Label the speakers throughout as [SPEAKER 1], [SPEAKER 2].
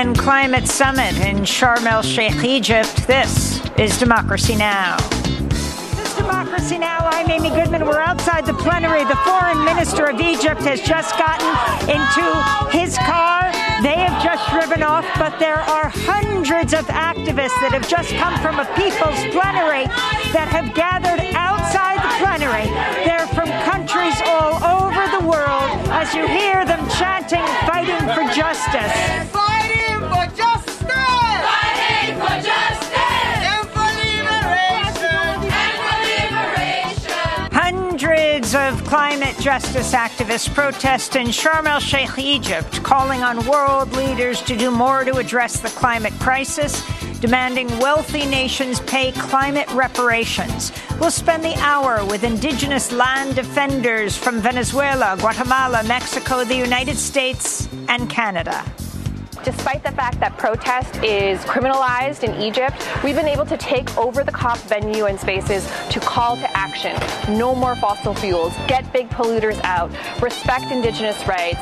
[SPEAKER 1] UN Climate Summit in Sharm el Sheikh, Egypt, this is Democracy Now! This is Democracy Now! I'm Amy Goodman. We're outside the plenary. The foreign minister of Egypt has just gotten into his car. They have just driven off, but there are hundreds of activists that have just come from a people's plenary that have gathered outside the plenary. They're from countries all over the world as you hear them chanting, fighting for justice. Climate justice activists protest in Sharm el Sheikh, Egypt, calling on world leaders to do more to address the climate crisis, demanding wealthy nations pay climate reparations. We'll spend the hour with indigenous land defenders from Venezuela, Guatemala, Mexico, the United States, and Canada.
[SPEAKER 2] Despite the fact that protest is criminalized in Egypt, we've been able to take over the COP venue and spaces to call to action. No more fossil fuels, get big polluters out, respect indigenous rights,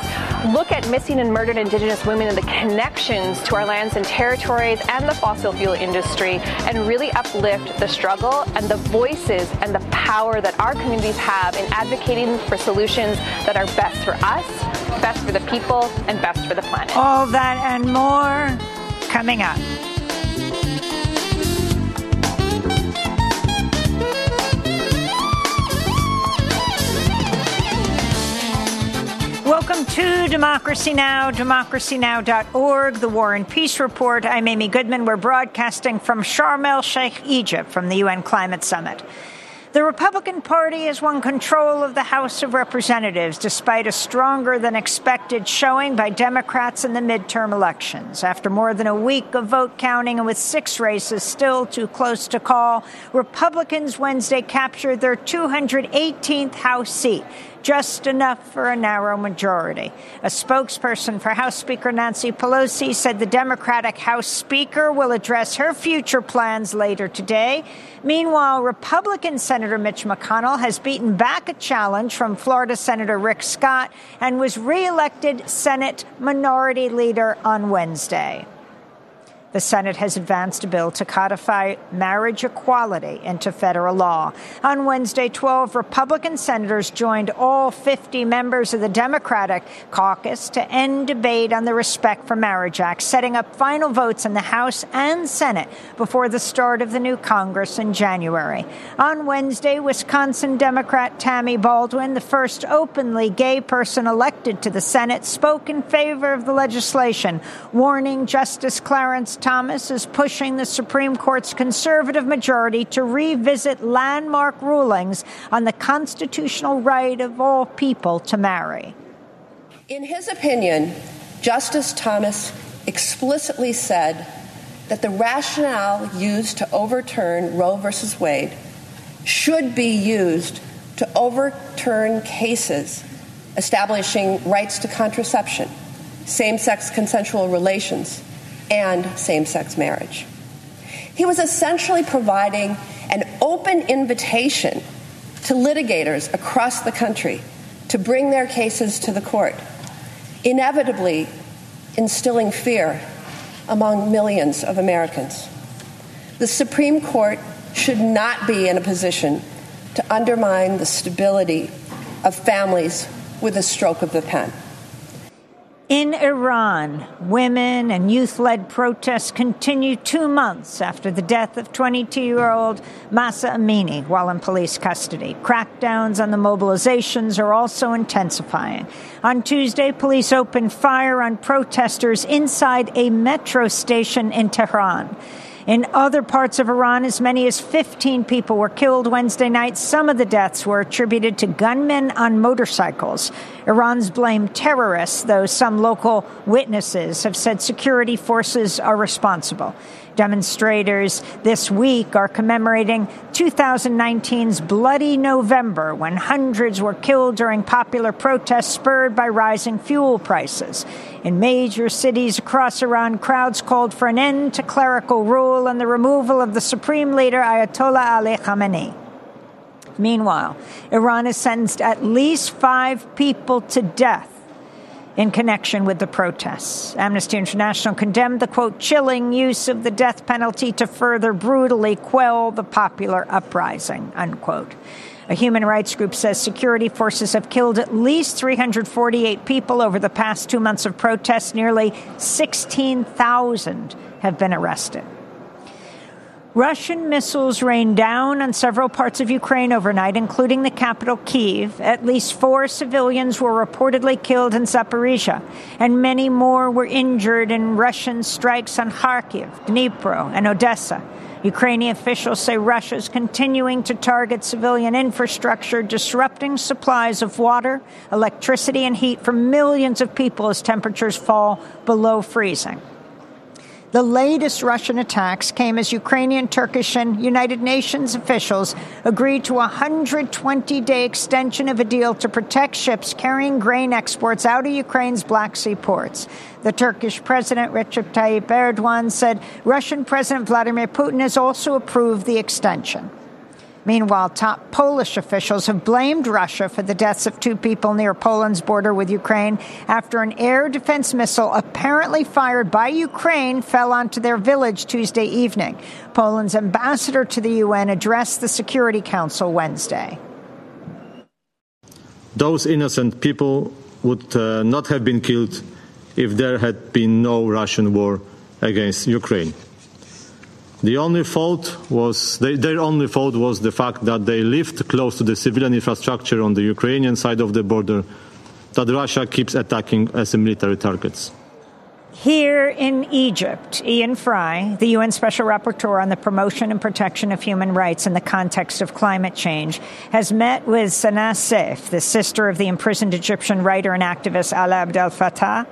[SPEAKER 2] look at missing and murdered indigenous women and the connections to our lands and territories and the fossil fuel industry, and really uplift the struggle and the voices and the power that our communities have in advocating for solutions that are best for us, best for the people, and best for the planet.
[SPEAKER 1] All that and more coming up. Welcome to Democracy Now!, democracynow.org, the War and Peace Report. I'm Amy Goodman. We're broadcasting from Sharm el Sheikh, Egypt, from the UN Climate Summit. The Republican Party has won control of the House of Representatives despite a stronger than expected showing by Democrats in the midterm elections. After more than a week of vote counting and with six races still too close to call, Republicans Wednesday captured their 218th House seat just enough for a narrow majority. A spokesperson for House Speaker Nancy Pelosi said the Democratic House Speaker will address her future plans later today. Meanwhile, Republican Senator Mitch McConnell has beaten back a challenge from Florida Senator Rick Scott and was reelected Senate Minority Leader on Wednesday. The Senate has advanced a bill to codify marriage equality into federal law. On Wednesday, 12 Republican senators joined all 50 members of the Democratic caucus to end debate on the Respect for Marriage Act, setting up final votes in the House and Senate before the start of the new Congress in January. On Wednesday, Wisconsin Democrat Tammy Baldwin, the first openly gay person elected to the Senate, spoke in favor of the legislation, warning Justice Clarence Thomas is pushing the Supreme Court's conservative majority to revisit landmark rulings on the constitutional right of all people to marry.
[SPEAKER 3] In his opinion, Justice Thomas explicitly said that the rationale used to overturn Roe v. Wade should be used to overturn cases establishing rights to contraception, same sex consensual relations, and same sex marriage. He was essentially providing an open invitation to litigators across the country to bring their cases to the court, inevitably instilling fear among millions of Americans. The Supreme Court should not be in a position to undermine the stability of families with a stroke of the pen.
[SPEAKER 1] In Iran, women and youth led protests continue two months after the death of 22 year old Mahsa Amini while in police custody. Crackdowns on the mobilizations are also intensifying. On Tuesday, police opened fire on protesters inside a metro station in Tehran. In other parts of Iran, as many as 15 people were killed Wednesday night. Some of the deaths were attributed to gunmen on motorcycles. Iran's blamed terrorists, though some local witnesses have said security forces are responsible. Demonstrators this week are commemorating 2019's Bloody November, when hundreds were killed during popular protests spurred by rising fuel prices. In major cities across Iran, crowds called for an end to clerical rule and the removal of the supreme leader, Ayatollah Ali Khamenei. Meanwhile, Iran has sentenced at least five people to death in connection with the protests. Amnesty International condemned the quote, chilling use of the death penalty to further brutally quell the popular uprising, unquote. A human rights group says security forces have killed at least 348 people over the past two months of protests. Nearly 16,000 have been arrested. Russian missiles rained down on several parts of Ukraine overnight, including the capital, Kiev. At least four civilians were reportedly killed in Zaporizhia, and many more were injured in Russian strikes on Kharkiv, Dnipro, and Odessa. Ukrainian officials say Russia is continuing to target civilian infrastructure, disrupting supplies of water, electricity, and heat for millions of people as temperatures fall below freezing. The latest Russian attacks came as Ukrainian, Turkish, and United Nations officials agreed to a 120 day extension of a deal to protect ships carrying grain exports out of Ukraine's Black Sea ports. The Turkish President Recep Tayyip Erdogan said Russian President Vladimir Putin has also approved the extension. Meanwhile, top Polish officials have blamed Russia for the deaths of two people near Poland's border with Ukraine after an air defense missile apparently fired by Ukraine fell onto their village Tuesday evening. Poland's ambassador to the UN addressed the Security Council Wednesday.
[SPEAKER 4] Those innocent people would uh, not have been killed if there had been no Russian war against Ukraine. The only fault was they, their only fault was the fact that they lived close to the civilian infrastructure on the Ukrainian side of the border that Russia keeps attacking as military targets.
[SPEAKER 1] Here in Egypt, Ian Fry, the UN Special Rapporteur on the promotion and protection of human rights in the context of climate change, has met with Sanaa Seif, the sister of the imprisoned Egyptian writer and activist Alaa Abdel Fattah,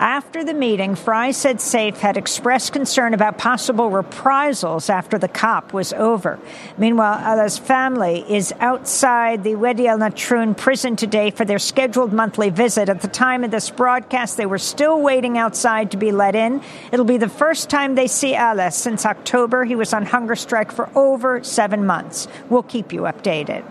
[SPEAKER 1] after the meeting, Fry said Seif had expressed concern about possible reprisals after the COP was over. Meanwhile, Alaa's family is outside the Wadi al Natrun prison today for their scheduled monthly visit. At the time of this broadcast, they were still waiting outside to be let in. It'll be the first time they see Alaa since October. He was on hunger strike for over seven months. We'll keep you updated.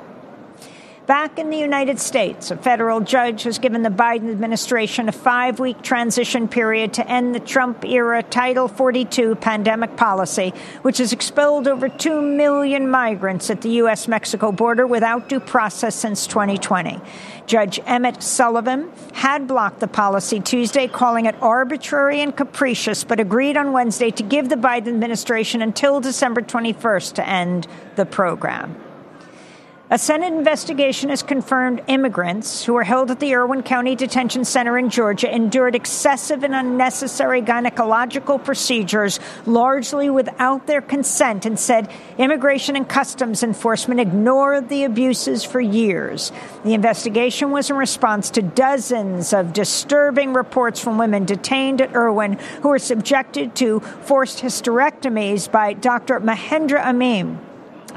[SPEAKER 1] Back in the United States, a federal judge has given the Biden administration a five week transition period to end the Trump era Title 42 pandemic policy, which has expelled over 2 million migrants at the U.S. Mexico border without due process since 2020. Judge Emmett Sullivan had blocked the policy Tuesday, calling it arbitrary and capricious, but agreed on Wednesday to give the Biden administration until December 21st to end the program. A Senate investigation has confirmed immigrants who were held at the Irwin County Detention Center in Georgia endured excessive and unnecessary gynecological procedures, largely without their consent, and said Immigration and Customs Enforcement ignored the abuses for years. The investigation was in response to dozens of disturbing reports from women detained at Irwin who were subjected to forced hysterectomies by Dr. Mahendra Amin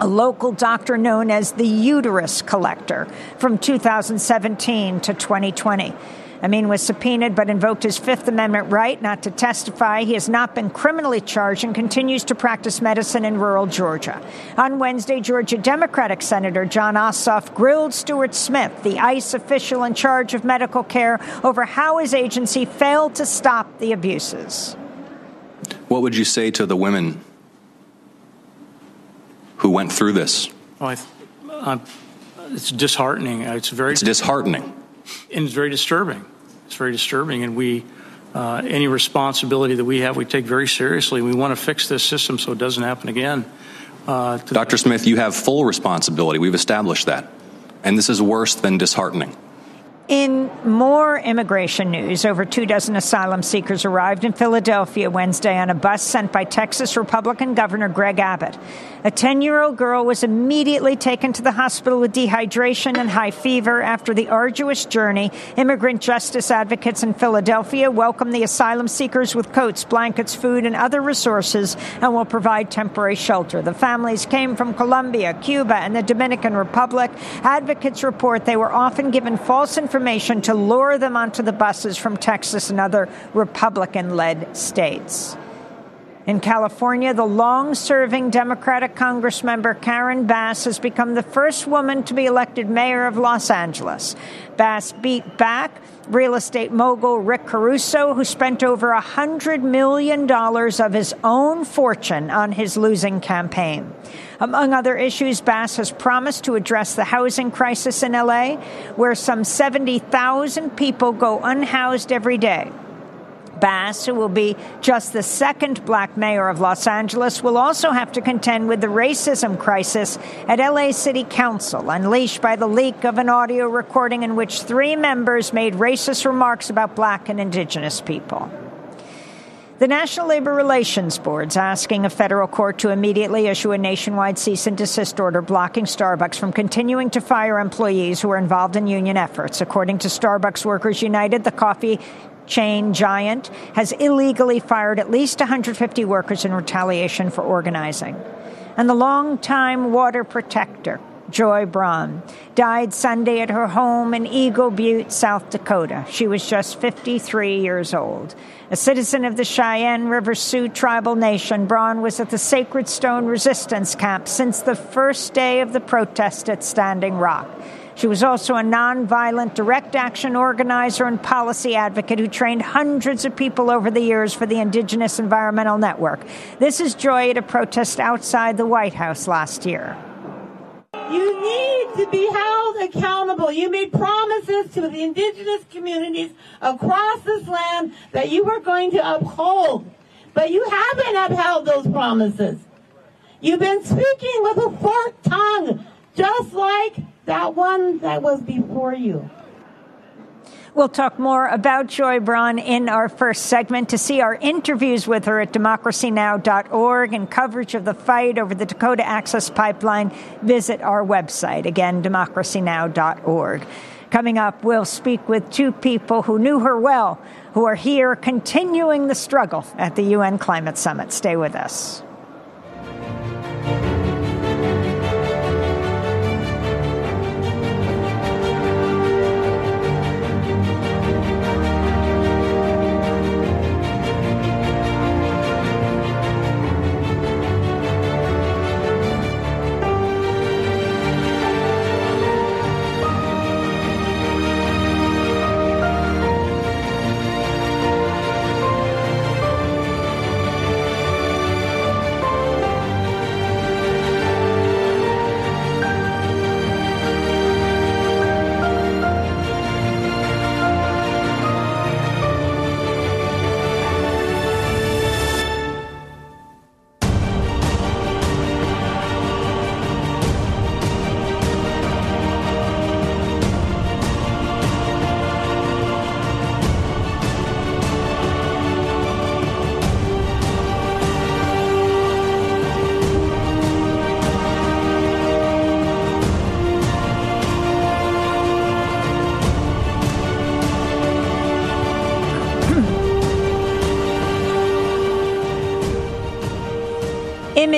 [SPEAKER 1] a local doctor known as the uterus collector from 2017 to 2020. Amin was subpoenaed but invoked his Fifth Amendment right not to testify. He has not been criminally charged and continues to practice medicine in rural Georgia. On Wednesday, Georgia Democratic Senator Jon Ossoff grilled Stuart Smith, the ICE official in charge of medical care, over how his agency failed to stop the abuses.
[SPEAKER 5] What would you say to the women who went through this?
[SPEAKER 6] Well, I, it's disheartening. It's very
[SPEAKER 5] it's disheartening,
[SPEAKER 6] and it's very disturbing. It's very disturbing, and we. Uh, any responsibility that we have, we take very seriously. We want to fix this system so it doesn't happen again.
[SPEAKER 5] Uh, Dr. Smith, you have full responsibility. We've established that. And this is worse than disheartening.
[SPEAKER 1] In more immigration news, over two dozen asylum seekers arrived in Philadelphia Wednesday on a bus sent by Texas Republican Governor Greg Abbott. A 10 year old girl was immediately taken to the hospital with dehydration and high fever after the arduous journey. Immigrant justice advocates in Philadelphia welcome the asylum seekers with coats, blankets, food, and other resources and will provide temporary shelter. The families came from Colombia, Cuba, and the Dominican Republic. Advocates report they were often given false information to lure them onto the buses from Texas and other Republican led states. In California, the long serving Democratic Congressmember Karen Bass has become the first woman to be elected mayor of Los Angeles. Bass beat back real estate mogul Rick Caruso, who spent over $100 million of his own fortune on his losing campaign. Among other issues, Bass has promised to address the housing crisis in LA, where some 70,000 people go unhoused every day. Bass, who will be just the second black mayor of Los Angeles, will also have to contend with the racism crisis at LA City Council, unleashed by the leak of an audio recording in which three members made racist remarks about black and indigenous people. The National Labor Relations Board's asking a federal court to immediately issue a nationwide cease and desist order blocking Starbucks from continuing to fire employees who are involved in union efforts. According to Starbucks Workers United, the coffee chain giant has illegally fired at least 150 workers in retaliation for organizing. And the longtime water protector, Joye Braun, died Sunday at her home in Eagle Butte, South Dakota. She was just 53 years old. A citizen of the Cheyenne River Sioux tribal nation, Braun was at the Sacred Stone Resistance Camp since the first day of the protest at Standing Rock. She was also a nonviolent direct action organizer and policy advocate who trained hundreds of people over the years for the Indigenous Environmental Network. This is Joye at a protest outside the White House last year.
[SPEAKER 7] You need to be held accountable. You made promises to the indigenous communities across this land that you were going to uphold, but you haven't upheld those promises. You've been speaking with a forked tongue, just like that one that was before you.
[SPEAKER 1] We'll talk more about Joye Braun in our first segment. To see our interviews with her at democracynow.org and coverage of the fight over the Dakota Access Pipeline, visit our website, again, democracynow.org. Coming up, we'll speak with two people who knew her well, who are here continuing the struggle at the UN Climate Summit. Stay with us.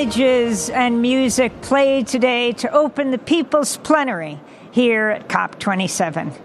[SPEAKER 1] Images and music played today to open the People's Plenary here at COP27.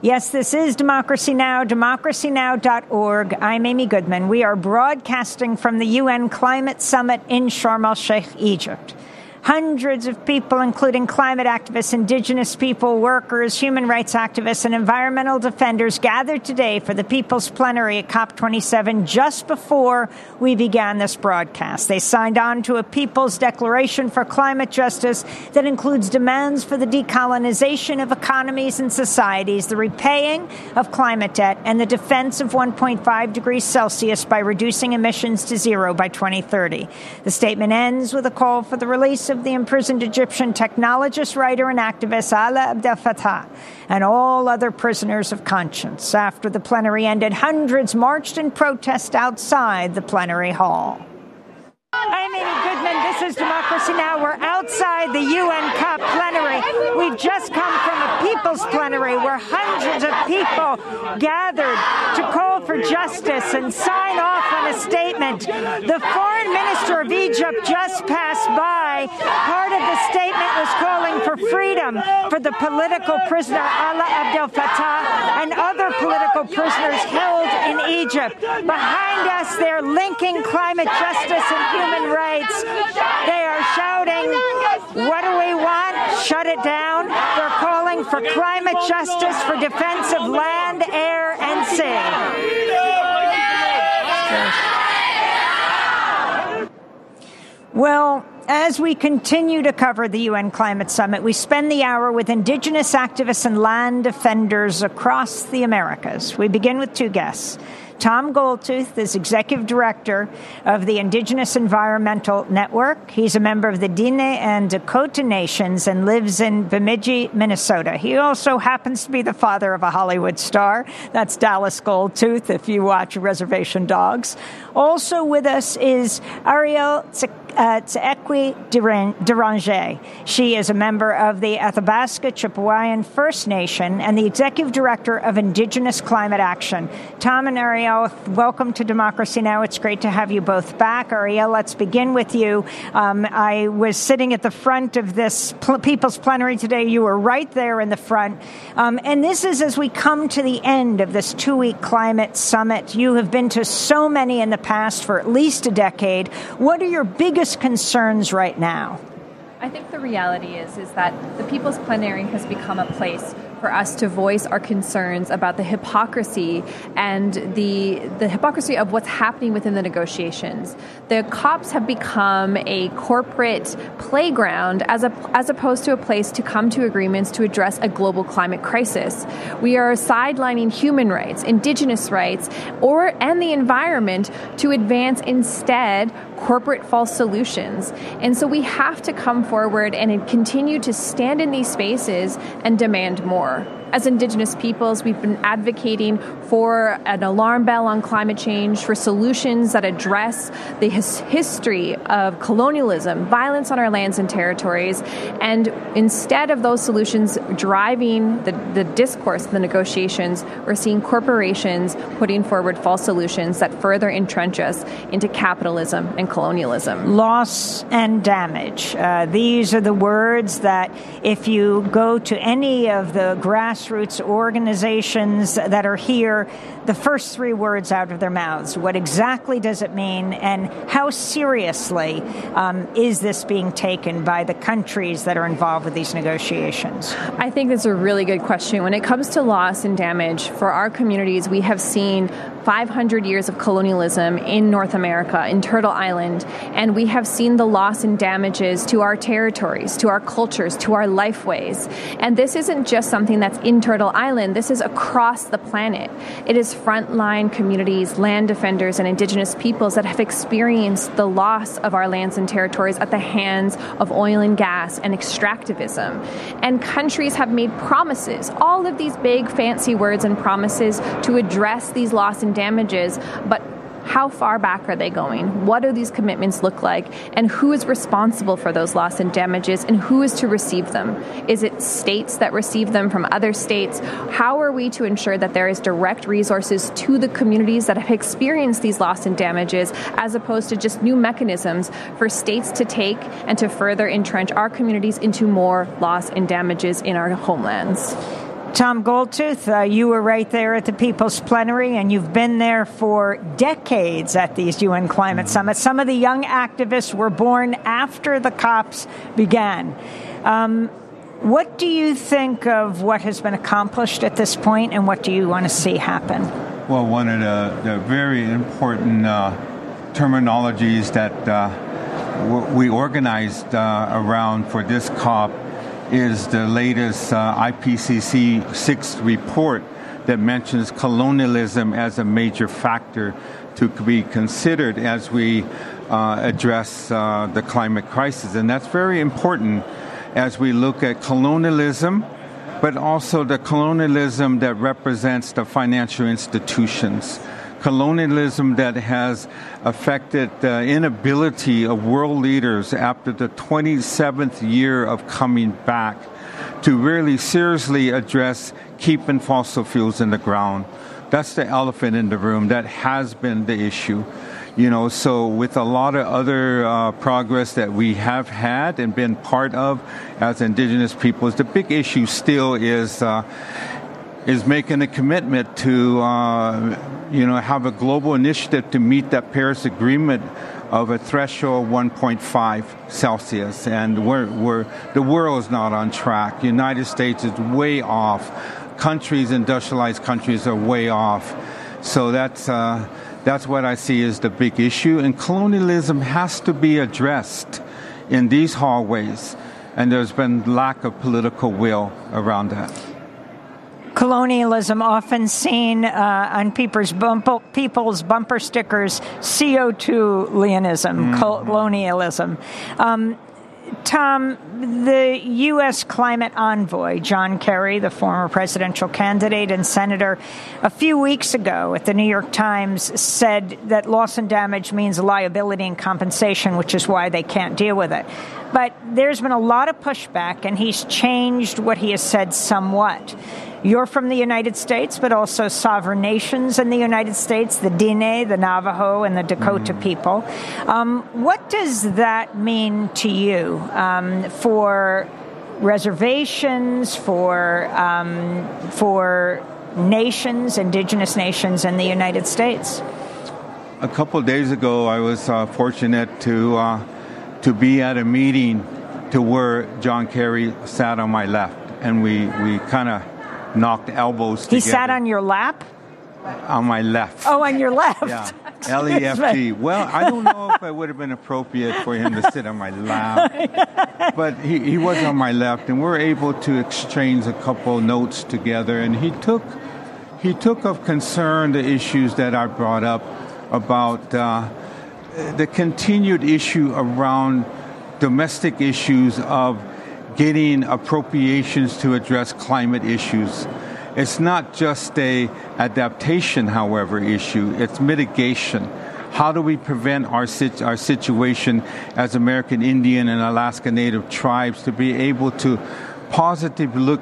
[SPEAKER 1] Yes, this is Democracy Now!, democracynow.org. I'm Amy Goodman. We are broadcasting from the UN Climate Summit in Sharm el Sheikh, Egypt. Hundreds of people, including climate activists, indigenous people, workers, human rights activists, and environmental defenders, gathered today for the People's Plenary at COP27 just before we began this broadcast. They signed on to a People's Declaration for Climate Justice that includes demands for the decolonization of economies and societies, the repaying of climate debt, and the defense of 1.5 degrees Celsius by reducing emissions to zero by 2030. The statement ends with a call for the release of of the imprisoned Egyptian technologist, writer, and activist Alaa Abdel Fattah and all other prisoners of conscience. After the plenary ended, hundreds marched in protest outside the plenary hall. I'm Amy Goodman. This is Democracy Now! We're outside the UN COP plenary. We've just come from a people's plenary where hundreds of people gathered to call for justice and sign off on a statement. The foreign minister of Egypt just passed by. Part of the statement was calling for freedom for the political prisoner Alaa Abdel Fattah and other political prisoners held in Egypt. Behind us, they're linking climate justice and human rights. They are shouting, What do we want? Shut it down. They're calling for climate justice for defense of land, air, and sea. Well, as we continue to cover the UN Climate Summit, we spend the hour with indigenous activists and land defenders across the Americas. We begin with two guests. Tom Goldtooth is executive director of the Indigenous Environmental Network. He's a member of the Diné and Dakota Nations and lives in Bemidji, Minnesota. He also happens to be the father of a Hollywood star. That's Dallas Goldtooth, if you watch Reservation Dogs. Also with us is Eriel Tchekwie Deranger. She is a member of the Athabasca Chipewyan First Nation and the executive director of Indigenous Climate Action. Tom and Eriel, welcome to Democracy Now! It's great to have you both back. Eriel, let's begin with you. Um, I was sitting at the front of this pl- People's Plenary today. You were right there in the front. Um, and this is as we come to the end of this two week climate summit. You have been to so many in the past for at least a decade. What are your biggest concerns right now?
[SPEAKER 8] I think the reality is is that the People's Plenary has become a place for us to voice our concerns about the hypocrisy and the the hypocrisy of what's happening within the negotiations. The COPs have become a corporate playground as a, as opposed to a place to come to agreements to address a global climate crisis. We are sidelining human rights, indigenous rights, or and the environment to advance instead corporate false solutions. And so we have to come forward and continue to stand in these spaces and demand more more as Indigenous peoples, we've been advocating for an alarm bell on climate change, for solutions that address the his- history of colonialism, violence on our lands and territories, and instead of those solutions driving the, the discourse, the negotiations, we're seeing corporations putting forward false solutions that further entrench us into capitalism and colonialism.
[SPEAKER 1] Loss and damage. Uh, these are the words that, if you go to any of the grassroots organizations that are here, the first three words out of their mouths. What exactly does it mean, and how seriously um, is this being taken by the countries that are involved with these negotiations?
[SPEAKER 8] I think that's a really good question. When it comes to loss and damage for our communities, we have seen 500 years of colonialism in North America, in Turtle Island, and we have seen the loss and damages to our territories, to our cultures, to our lifeways. And this isn't just something that's in Turtle Island, this is across the planet. It is frontline communities, land defenders, and Indigenous peoples that have experienced the loss of our lands and territories at the hands of oil and gas and extractivism. And countries have made promises, all of these big fancy words and promises to address these loss and damages, but how far back are they going? What do these commitments look like? And who is responsible for those loss and damages? And who is to receive them? Is it states that receive them from other states? How are we to ensure that there is direct resources to the communities that have experienced these loss and damages, as opposed to just new mechanisms for states to take and to further entrench our communities into more loss and damages in our homelands?
[SPEAKER 1] Tom Goldtooth, uh, you were right there at the People's Plenary, and you've been there for decades at these UN climate summits. Some of the young activists were born after the COPs began. Um, what do you think of what has been accomplished at this point, and what do you want to see happen?
[SPEAKER 9] Well, one of the, the very important uh, terminologies that uh, we organized uh, around for this COP is the latest uh, IPCC sixth report that mentions colonialism as a major factor to be considered as we uh, address uh, the climate crisis. And that's very important as we look at colonialism, but also the colonialism that represents the financial institutions colonialism that has affected the inability of world leaders after the 27th year of coming back to really seriously address keeping fossil fuels in the ground. That's the elephant in the room. That has been the issue. You know, so with a lot of other uh, progress that we have had and been part of as indigenous peoples, the big issue still is uh, is making a commitment to uh, you know have a global initiative to meet that Paris Agreement of a threshold 1.5 Celsius, and we're, we're, the world is not on track. The United States is way off. Countries, industrialized countries, are way off. So that's uh, that's what I see as the big issue, and colonialism has to be addressed in these hallways, and there's been lack of political will around that
[SPEAKER 1] colonialism often seen uh, on people's, bumper, people's bumper stickers CO2 Leonism, mm-hmm. colonialism. Um, Tom, the U.S. climate envoy, John Kerry, the former presidential candidate and senator, a few weeks ago at the New York Times said that loss and damage means liability and compensation, which is why they can't deal with it. But there's been a lot of pushback, and he's changed what he has said somewhat. You're from the United States, but also sovereign nations in the United States, the Diné, the Navajo, and the Dakota mm. people. Um, what does that mean to you um, for reservations, for, um, for nations, indigenous nations in the United States?
[SPEAKER 9] A couple days ago, I was uh, fortunate to, uh, to be at a meeting to where John Kerry sat on my left, and we, we kind of knocked elbows
[SPEAKER 1] together. He sat on your lap?
[SPEAKER 9] On my left.
[SPEAKER 1] Oh, on your left.
[SPEAKER 9] Yeah. L E F T. Well, I don't know if it would have been appropriate for him to sit on my lap, but he, he was on my left, and we are able to exchange a couple notes together. And he took he took of concern the issues that I brought up about uh, the continued issue around domestic issues of getting appropriations to address climate issues. It's not just a adaptation, however, issue. It's mitigation. How do we prevent our, our situation as American Indian and Alaska Native tribes to be able to positively look,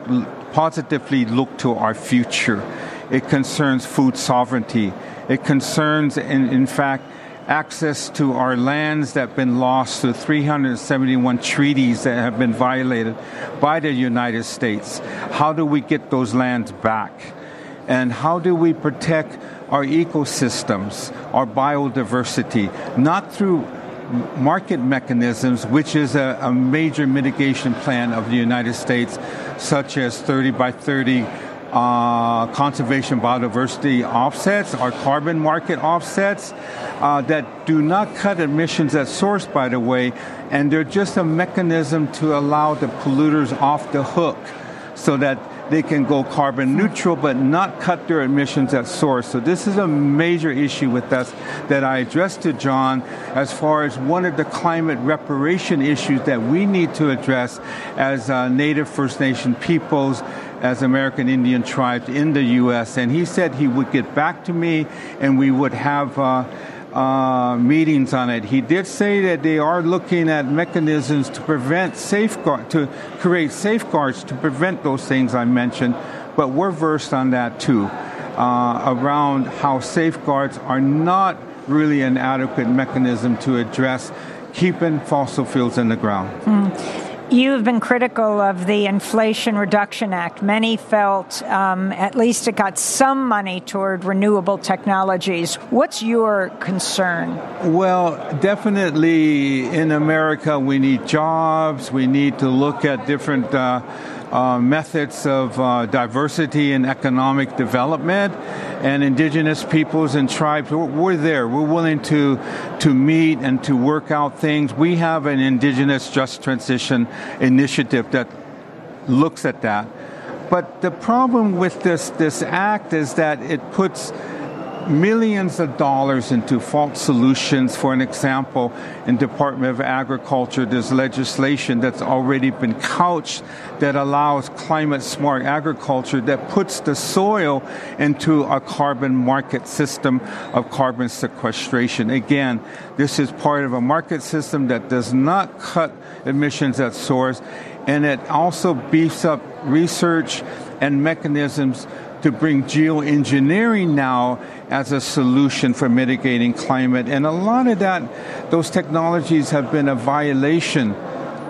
[SPEAKER 9] positively look to our future? It concerns food sovereignty. It concerns, in, in fact, access to our lands that have been lost through 371 treaties that have been violated by the United States. How do we get those lands back? And how do we protect our ecosystems, our biodiversity, not through market mechanisms, which is a, a major mitigation plan of the United States, such as 30 by 30 uh, conservation biodiversity offsets, our carbon market offsets uh, that do not cut emissions at source, by the way, and they're just a mechanism to allow the polluters off the hook so that they can go carbon neutral but not cut their emissions at source. So this is a major issue with us that I addressed to John as far as one of the climate reparation issues that we need to address as uh, Native First Nation peoples as American Indian tribes in the U.S. And he said he would get back to me and we would have uh, uh, meetings on it. He did say that they are looking at mechanisms to prevent safeguard, to create safeguards to prevent those things I mentioned, but we're versed on that too, uh, around how safeguards are not really an adequate mechanism to address keeping fossil fuels in the ground.
[SPEAKER 1] Mm. You have been critical of the Inflation Reduction Act. Many felt um, at least it got some money toward renewable technologies. What's your concern?
[SPEAKER 9] Well, definitely in America, we need jobs. We need to look at different. Uh, uh, methods of uh, diversity and economic development, and indigenous peoples and tribes. We're, we're, there. We're willing to to meet and to work out things. We have an indigenous just transition initiative that looks at that. But the problem with this this act is that it puts millions of dollars into false solutions. For an example, in Department of Agriculture, there's legislation that's already been couched that allows climate smart agriculture that puts the soil into a carbon market system of carbon sequestration. Again, this is part of a market system that does not cut emissions at source and it also beefs up research and mechanisms to bring geoengineering now as a solution for mitigating climate. And a lot of that, those technologies have been a violation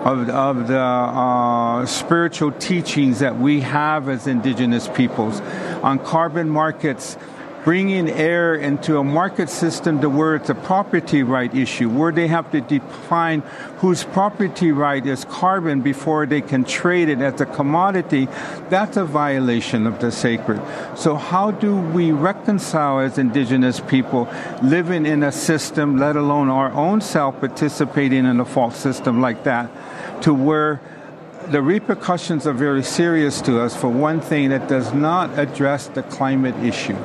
[SPEAKER 9] of, of the uh, spiritual teachings that we have as indigenous peoples on carbon markets bringing air into a market system to where it's a property right issue, where they have to define whose property right is carbon before they can trade it as a commodity, that's a violation of the sacred. So, how do we reconcile as indigenous people living in a system, let alone our own self participating in a false system like that, to where the repercussions are very serious to us for one thing that does not address the climate issue.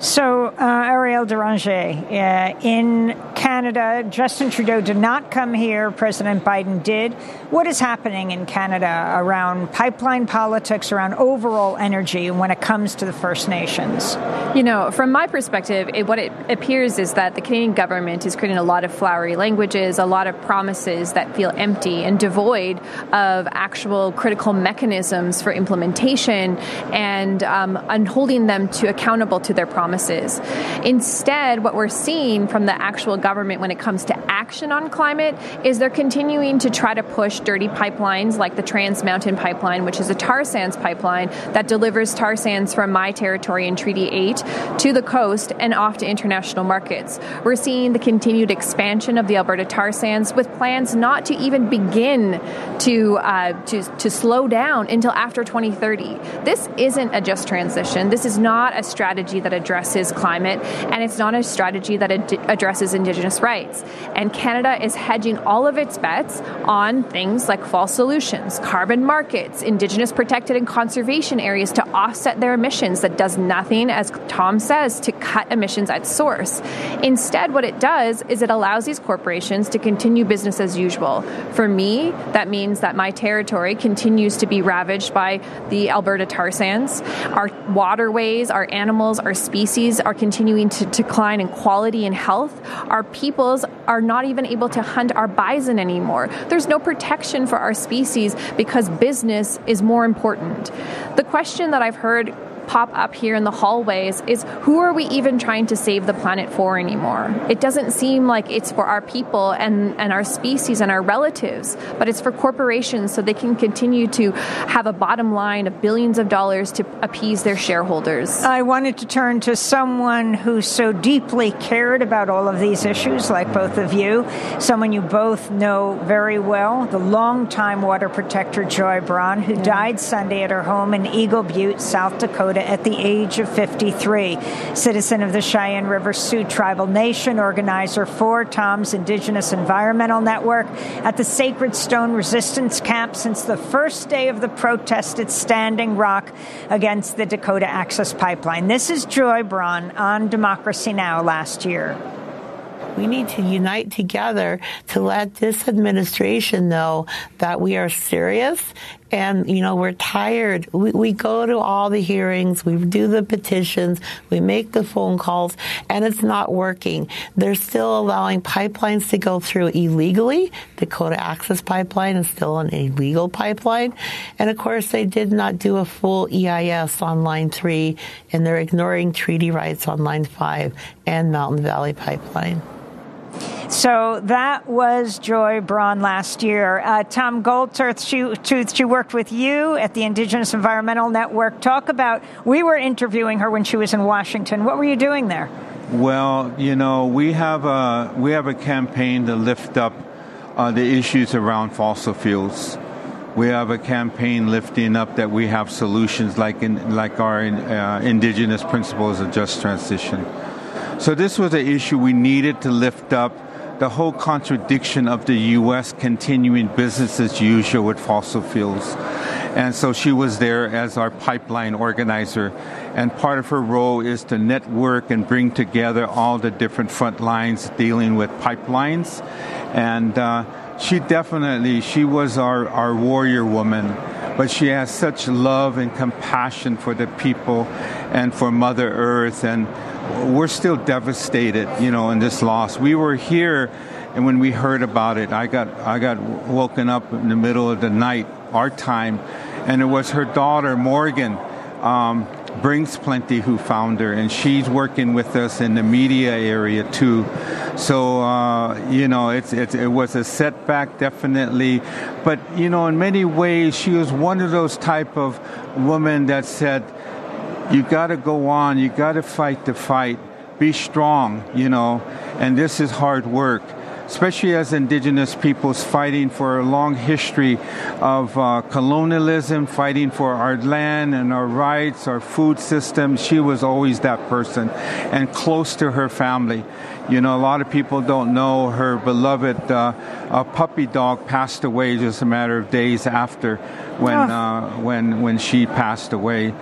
[SPEAKER 1] So, uh, Eriel Deranger, uh, in Canada, Justin Trudeau did not come here, President Biden did. What is happening in Canada around pipeline politics, around overall energy when it comes to the First Nations?
[SPEAKER 8] You know, from my perspective, it, what it appears is that the Canadian government is creating a lot of flowery languages, a lot of promises that feel empty and devoid of actual critical mechanisms for implementation and, um, and holding them to accountable to their promises promises. Instead, what we're seeing from the actual government when it comes to action on climate is they're continuing to try to push dirty pipelines like the Trans Mountain Pipeline, which is a tar sands pipeline that delivers tar sands from my territory in Treaty 8 to the coast and off to international markets. We're seeing the continued expansion of the Alberta tar sands with plans not to even begin to, uh, to, to slow down until after 2030. This isn't a just transition. This is not a strategy that addresses addresses climate, and it's not a strategy that ad- addresses Indigenous rights. And Canada is hedging all of its bets on things like false solutions, carbon markets, Indigenous protected and conservation areas to offset their emissions that does nothing, as Tom says, to cut emissions at source. Instead, what it does is it allows these corporations to continue business as usual. For me, that means that my territory continues to be ravaged by the Alberta tar sands. Our waterways, our animals, our species species are continuing to decline in quality and health. Our peoples are not even able to hunt our bison anymore. There's no protection for our species because business is more important. The question that I've heard pop up here in the hallways is who are we even trying to save the planet for anymore? It doesn't seem like it's for our people and, and our species and our relatives, but it's for corporations so they can continue to have a bottom line of billions of dollars to appease their shareholders.
[SPEAKER 1] I wanted to turn to someone who so deeply cared about all of these issues, like both of you, someone you both know very well, the longtime water protector Joye Braun, who died Sunday at her home in Eagle Butte, South Dakota Dakota at the age of 53. Citizen of the Cheyenne River Sioux Tribal Nation, organizer for Tom's Indigenous Environmental Network at the Sacred Stone Resistance Camp since the first day of the protest at Standing Rock against the Dakota Access Pipeline. This is Joye Braun on Democracy Now! last year.
[SPEAKER 7] We need to unite together to let this administration know that we are serious and you know we're tired. We, we, go to all the hearings we do the petitions we make the phone calls and it's not working. They're still allowing pipelines to go through illegally. Dakota access pipeline is still an illegal pipeline. And of course they did not do a full eis on line 3 and they're ignoring treaty rights on line 5 and mountain valley pipeline
[SPEAKER 1] so that was Joye Braun last year. Uh, Tom Goldtooth, she, she worked with you at the Indigenous Environmental Network. Talk about, we were interviewing her when she was in Washington. What were you doing there?
[SPEAKER 9] Well, you know, we have a, we have a campaign to lift up uh, the issues around fossil fuels. We have a campaign lifting up that we have solutions like in, like our uh, indigenous principles of just transition. So this was an issue we needed to lift up the whole contradiction of the U.S. continuing business as usual with fossil fuels. And so she was there as our pipeline organizer. And part of her role is to network and bring together all the different front lines dealing with pipelines. And uh, she definitely, she was our, our warrior woman but she has such love and compassion for the people and for Mother Earth. And we're still devastated, you know, in this loss. We were here, and when we heard about it, I got I got woken up in the middle of the night, our time, and it was her daughter Morgan. Um, Brings Plenty, who found her, and she's working with us in the media area too. So uh, you know, it's, it's, it was a setback, definitely, but you know, in many ways, she was one of those type of women that said, "You got to go on. You got to fight the fight. Be strong." You know, and this is hard work especially as indigenous peoples fighting for a long history of uh, colonialism, fighting for our land and our rights, our food system. She was always that person and close to her family. You know, a lot of people don't know her beloved uh, puppy dog passed away just a matter of days after when, oh. uh, when, when she passed away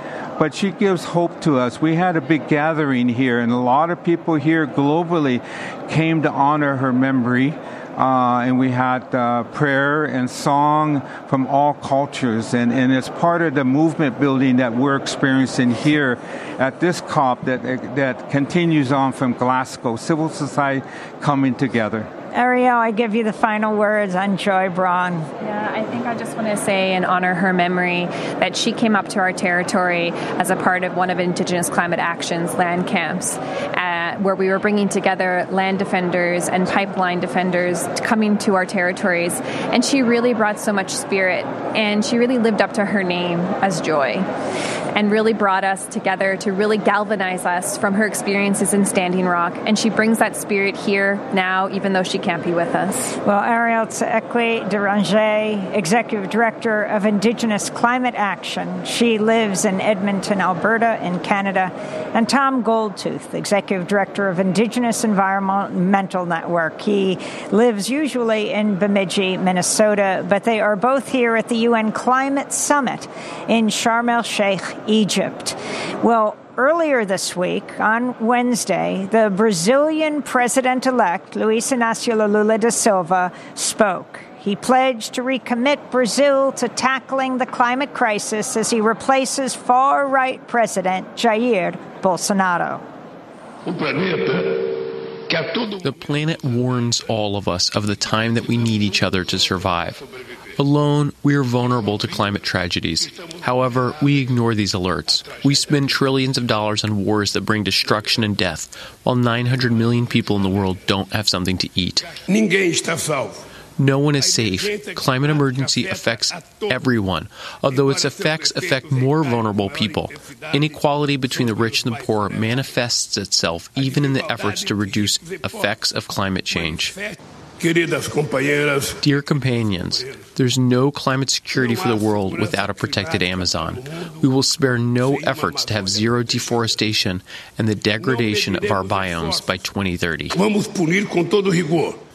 [SPEAKER 9] but she gives hope to us. We had a big gathering here, and a lot of people here globally came to honor her memory. Uh, and we had uh, prayer and song from all cultures. And, and it's part of the movement building that we're experiencing here at this COP that, that continues on from Glasgow, civil society coming together.
[SPEAKER 1] Eriel, I give you the final words on Joye Braun.
[SPEAKER 8] Yeah, I think I just want to say and honor her memory that she came up to our territory as a part of one of Indigenous Climate Action's land camps, uh, where we were bringing together land defenders and pipeline defenders coming to our territories. And she really brought so much spirit, and she really lived up to her name as Joye and really brought us together to really galvanize us from her experiences in Standing Rock. And she brings that spirit here now, even though she can't be with us.
[SPEAKER 1] Well, Eriel Tchekwie Deranger, Executive Director of Indigenous Climate Action, she lives in Edmonton, Alberta, in Canada, and Tom Goldtooth, Executive Director of Indigenous Environmental Network. He lives usually in Bemidji, Minnesota, but they are both here at the UN Climate Summit in Sharm el Sheikh, Egypt. Well, earlier this week, on Wednesday, the Brazilian president elect, Luiz Inácio Lula da Silva, spoke. He pledged to recommit Brazil to tackling the climate crisis as he replaces far right President Jair Bolsonaro.
[SPEAKER 10] The planet warns all of us of the time that we need each other to survive. Alone, we are vulnerable to climate tragedies. However, we ignore these alerts. We spend trillions of dollars on wars that bring destruction and death, while 900 million people in the world don't have something to eat. No one is safe. Climate emergency affects everyone, although its effects affect more vulnerable people. Inequality between the rich and the poor manifests itself even in the efforts to reduce effects of climate change. Dear companions, there's no climate security for the world without a protected Amazon. We will spare no efforts to have zero deforestation and the degradation of our biomes by 2030.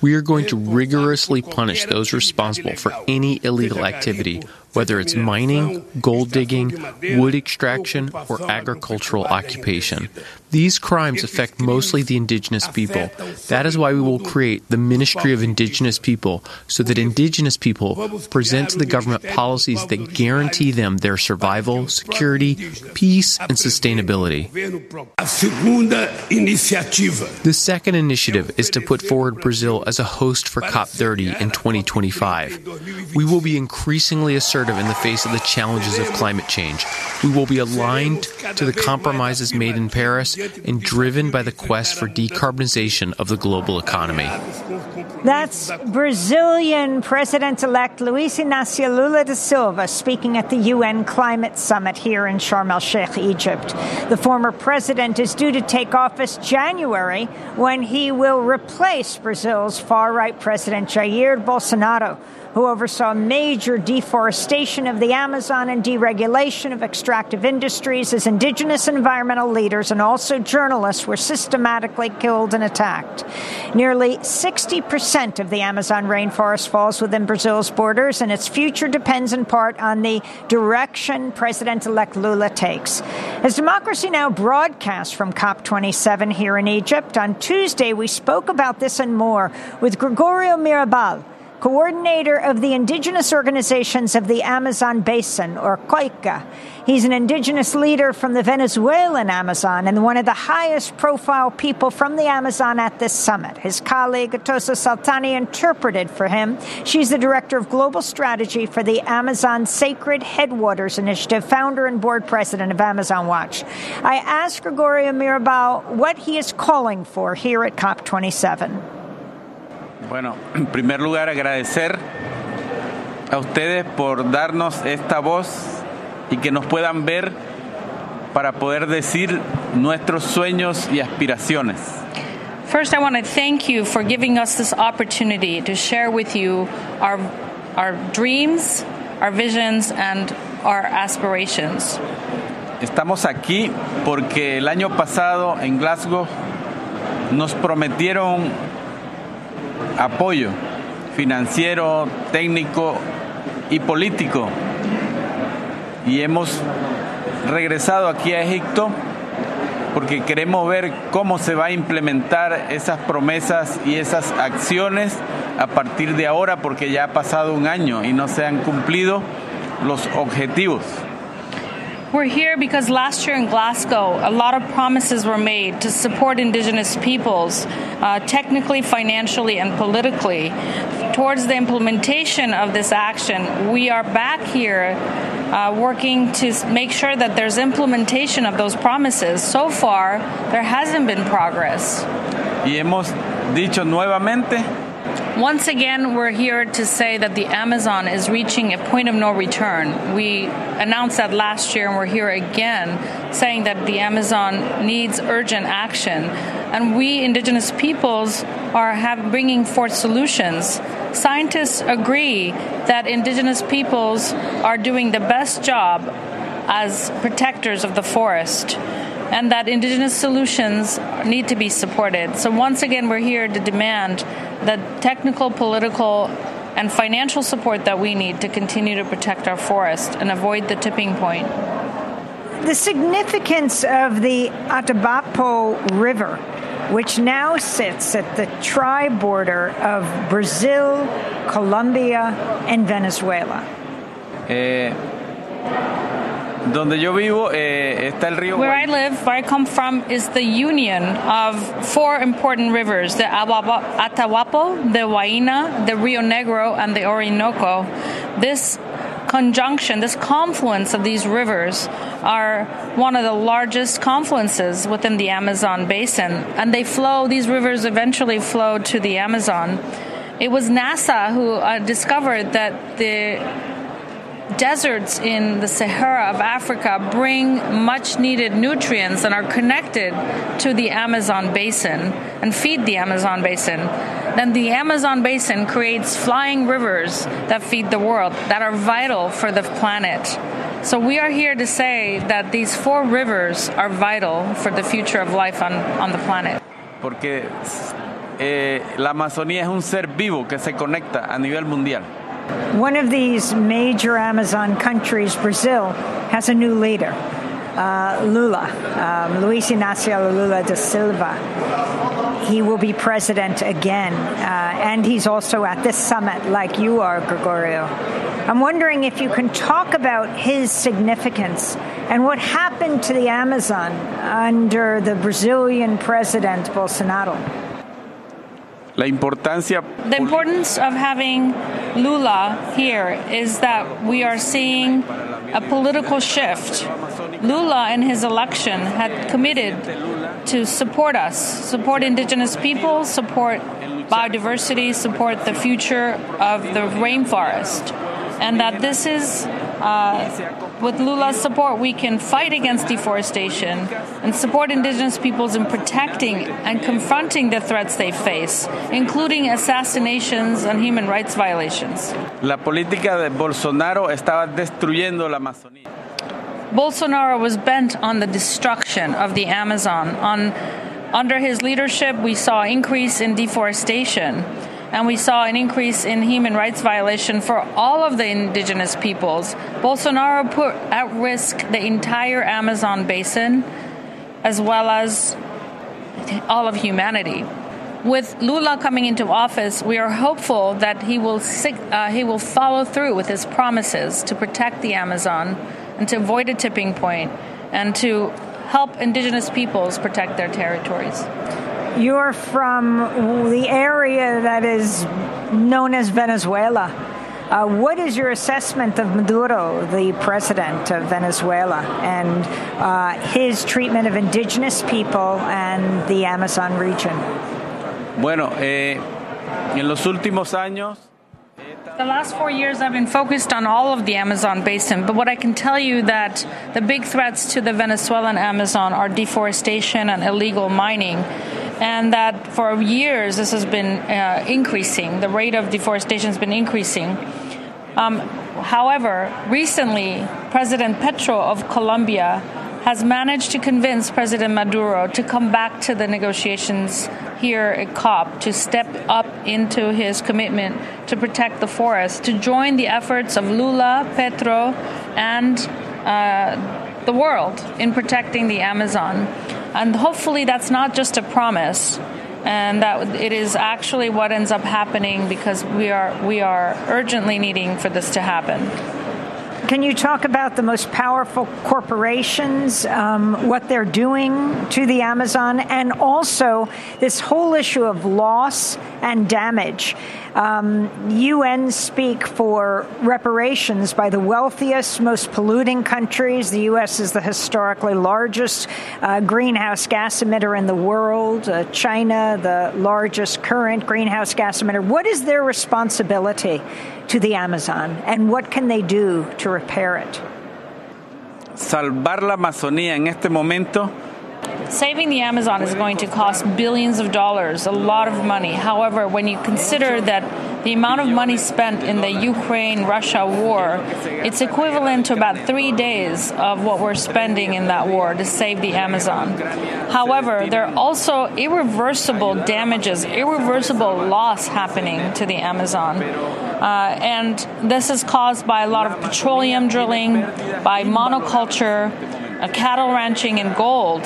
[SPEAKER 10] We are going to rigorously punish those responsible for any illegal activity, whether it's mining, gold digging, wood extraction, or agricultural occupation. These crimes affect mostly the indigenous people. That is why we will create the Ministry of Indigenous People so that indigenous people present to the government policies that guarantee them their survival, security, peace, and sustainability. The second initiative is to put forward Brazil as a host for COP30 in 2025. We will be increasingly assertive in the face of the challenges of climate change. We will be aligned to the compromises made in Paris and driven by the quest for decarbonization of the global economy.
[SPEAKER 1] That's Brazilian President elect Luiz Inácio Lula da Silva speaking at the UN Climate Summit here in Sharm el Sheikh, Egypt. The former president is due to take office January when he will replace Brazil's far right President Jair Bolsonaro who oversaw major deforestation of the Amazon and deregulation of extractive industries as indigenous environmental leaders and also journalists were systematically killed and attacked. Nearly 60% of the Amazon rainforest falls within Brazil's borders, and its future depends in part on the direction President elect Lula takes. As Democracy Now! broadcasts from COP27 here in Egypt, on Tuesday we spoke about this and more with Gregorio Mirabal coordinator of the indigenous organizations of the Amazon Basin, or COICA. He's an indigenous leader from the Venezuelan Amazon and one of the highest profile people from the Amazon at this summit. His colleague, Atossa Soltani, interpreted for him. She's the director of global strategy for the Amazon Sacred Headwaters Initiative, founder and board president of Amazon Watch. I asked Gregorio Mirabal what he is calling for here at COP27.
[SPEAKER 11] Bueno, en primer lugar agradecer a ustedes por darnos esta voz y que nos puedan ver para poder decir nuestros sueños y aspiraciones.
[SPEAKER 12] First, I want to thank you for giving us this opportunity to share with you our, our dreams, our visions, and our aspirations.
[SPEAKER 11] Estamos aquí porque el año pasado en Glasgow nos prometieron apoyo financiero, técnico y político. Y hemos regresado aquí a Egipto porque queremos ver cómo se va a implementar esas promesas y esas acciones a partir de ahora porque ya ha pasado un año y no se han cumplido los objetivos.
[SPEAKER 12] We're here because last year in Glasgow, a lot of promises were made to support Indigenous peoples, uh, technically, financially, and politically. Towards the implementation of this action, we are back here uh, working to make sure that there's implementation of those promises. So far, there hasn't been progress.
[SPEAKER 11] Y hemos dicho nuevamente
[SPEAKER 12] once again, we're here to say that the Amazon is reaching a point of no return. We announced that last year, and we're here again saying that the Amazon needs urgent action. And we, indigenous peoples, are have, bringing forth solutions. Scientists agree that indigenous peoples are doing the best job as protectors of the forest and that indigenous solutions need to be supported. So, once again, we're here to demand the technical, political, and financial support that we need to continue to protect our forest and avoid the tipping point.
[SPEAKER 1] The significance of the Atabapo River, which now sits at the tri border of Brazil, Colombia, and Venezuela.
[SPEAKER 11] Eh, donde yo vivo eh, está el río.
[SPEAKER 12] Where I live, where I come from, is the union of four important rivers: the Atabapo, the Huaina, the Rio Negro, and the Orinoco. This conjunction, this confluence of these rivers, are one of the largest confluences within the Amazon basin, and they flow. These rivers eventually flow to the Amazon. It was NASA who uh, discovered that the deserts in the Sahara of Africa bring much needed nutrients and are connected to the Amazon basin and feed the Amazon basin. Then the Amazon basin creates flying rivers that feed the world, that are vital for the planet. So we are here to say that these four rivers are vital for the future of life on, on the planet.
[SPEAKER 11] Porque eh, la Amazonía es un ser vivo que se conecta a nivel mundial.
[SPEAKER 1] One of these major Amazon countries, Brazil, has a new leader, uh, Lula, um, Luiz Inácio Lula da Silva. He will be president again, uh, and he's also at this summit, like you are, Gregorio. I'm wondering if you can talk about his significance and what happened to the Amazon under the Brazilian president Bolsonaro.
[SPEAKER 11] La importancia
[SPEAKER 12] the importance of having Lula here is that we are seeing a political shift. Lula in his election had committed to support us, support indigenous people, support biodiversity, support the future of the rainforest. And that this is uh, with Lula's support, we can fight against deforestation and support indigenous peoples in protecting and confronting the threats they face, including assassinations and human rights violations.
[SPEAKER 11] La política de Bolsonaro estaba destruyendo la Amazonía.
[SPEAKER 12] Bolsonaro was bent on the destruction of the Amazon. On, under his leadership, we saw increase in deforestation and we saw an increase in human rights violation for all of the indigenous peoples. Bolsonaro put at risk the entire Amazon basin as well as all of humanity. with Lula coming into office, we are hopeful that he will uh, he will follow through with his promises to protect the Amazon and to avoid a tipping point and to help indigenous peoples protect their territories.
[SPEAKER 1] You're from the area that is known as Venezuela. Uh, what is your assessment of Maduro, the president of Venezuela, and uh, his treatment of indigenous people and the Amazon region?
[SPEAKER 11] Bueno, eh, en los últimos años.
[SPEAKER 12] The last four years, I've been focused on all of the Amazon basin, but what I can tell you that the big threats to the Venezuelan Amazon are deforestation and illegal mining, and that for years this has been uh, increasing. The rate of deforestation has been increasing. Um, however, recently, President Petro of Colombia has managed to convince President Maduro to come back to the negotiations here at COP, to step up into his commitment to protect the forest, to join the efforts of Lula, Petro, and uh, the world in protecting the Amazon. And hopefully, that's not just a promise and that it is actually what ends up happening because we are we are urgently needing for this to happen.
[SPEAKER 1] Can you talk about the most powerful corporations, um, what they're doing to the Amazon, and also this whole issue of loss and damage? Um, UN speak for reparations by the wealthiest, most polluting countries. The U.S. is the historically largest uh, greenhouse gas emitter in the world. Uh, China, the largest current greenhouse gas emitter. What is their responsibility to the Amazon, and what can they do to repair it?
[SPEAKER 11] Salvar la Amazonía en este momento
[SPEAKER 12] Saving the Amazon is going to cost billions of dollars, a lot of money. However, when you consider that the amount of money spent in the Ukraine Russia war, it's equivalent to about three days of what we're spending in that war to save the Amazon. However, there are also irreversible damages, irreversible loss happening to the Amazon. Uh, and this is caused by a lot of petroleum drilling, by monoculture uh, cattle ranching and gold.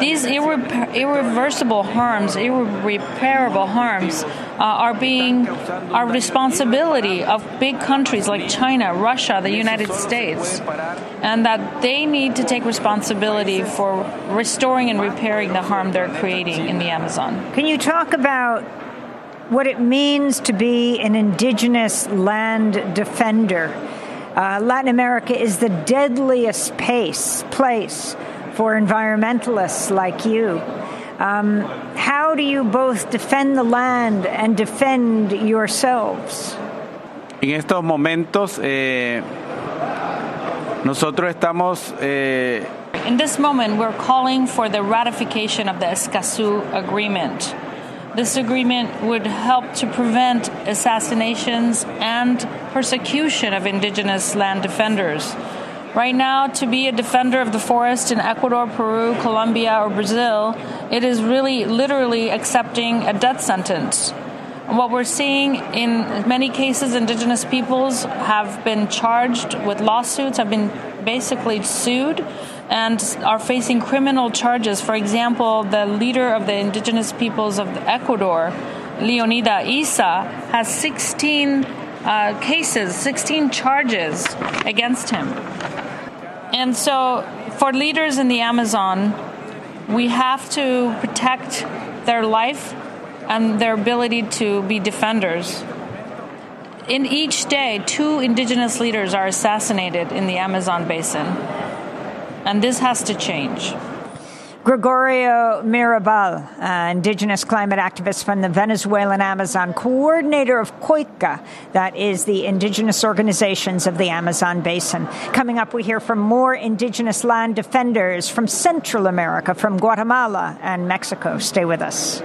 [SPEAKER 12] These irre- irreversible harms, irreparable harms, uh, are being our responsibility of big countries like China, Russia, the United States, and that they need to take responsibility for restoring and repairing the harm they're creating in the Amazon.
[SPEAKER 1] Can you talk about what it means to be an indigenous land defender? Uh, Latin America is the deadliest pace, place for environmentalists like you. Um, how do you both defend the land and defend yourselves?
[SPEAKER 11] En estos momentos, eh, nosotros estamos. Eh,
[SPEAKER 12] In this moment, we're calling for the ratification of the Escazú Agreement. This agreement would help to prevent assassinations and persecution of indigenous land defenders. Right now, to be a defender of the forest in Ecuador, Peru, Colombia, or Brazil, it is really literally accepting a death sentence. What we're seeing in many cases, indigenous peoples have been charged with lawsuits, have been basically sued and are facing criminal charges. For example, the leader of the indigenous peoples of Ecuador, Leonidas Iza, has 16 uh, cases, 16 charges against him. And so, for leaders in the Amazon, we have to protect their life and their ability to be defenders. In each day, two indigenous leaders are assassinated in the Amazon basin and this has to change.
[SPEAKER 1] Gregorio Mirabal, uh, indigenous climate activist from the Venezuelan Amazon, coordinator of COICA, that is the indigenous organizations of the Amazon basin. Coming up, we hear from more indigenous land defenders from Central America, from Guatemala and Mexico. Stay with us.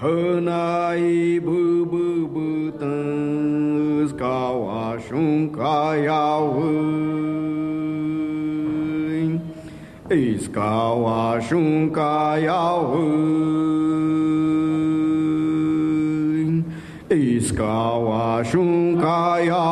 [SPEAKER 13] Hanai bu bu bu tans kawa shun kaya wun is kawa shun kaya Iskawa. Iskawa shunkaya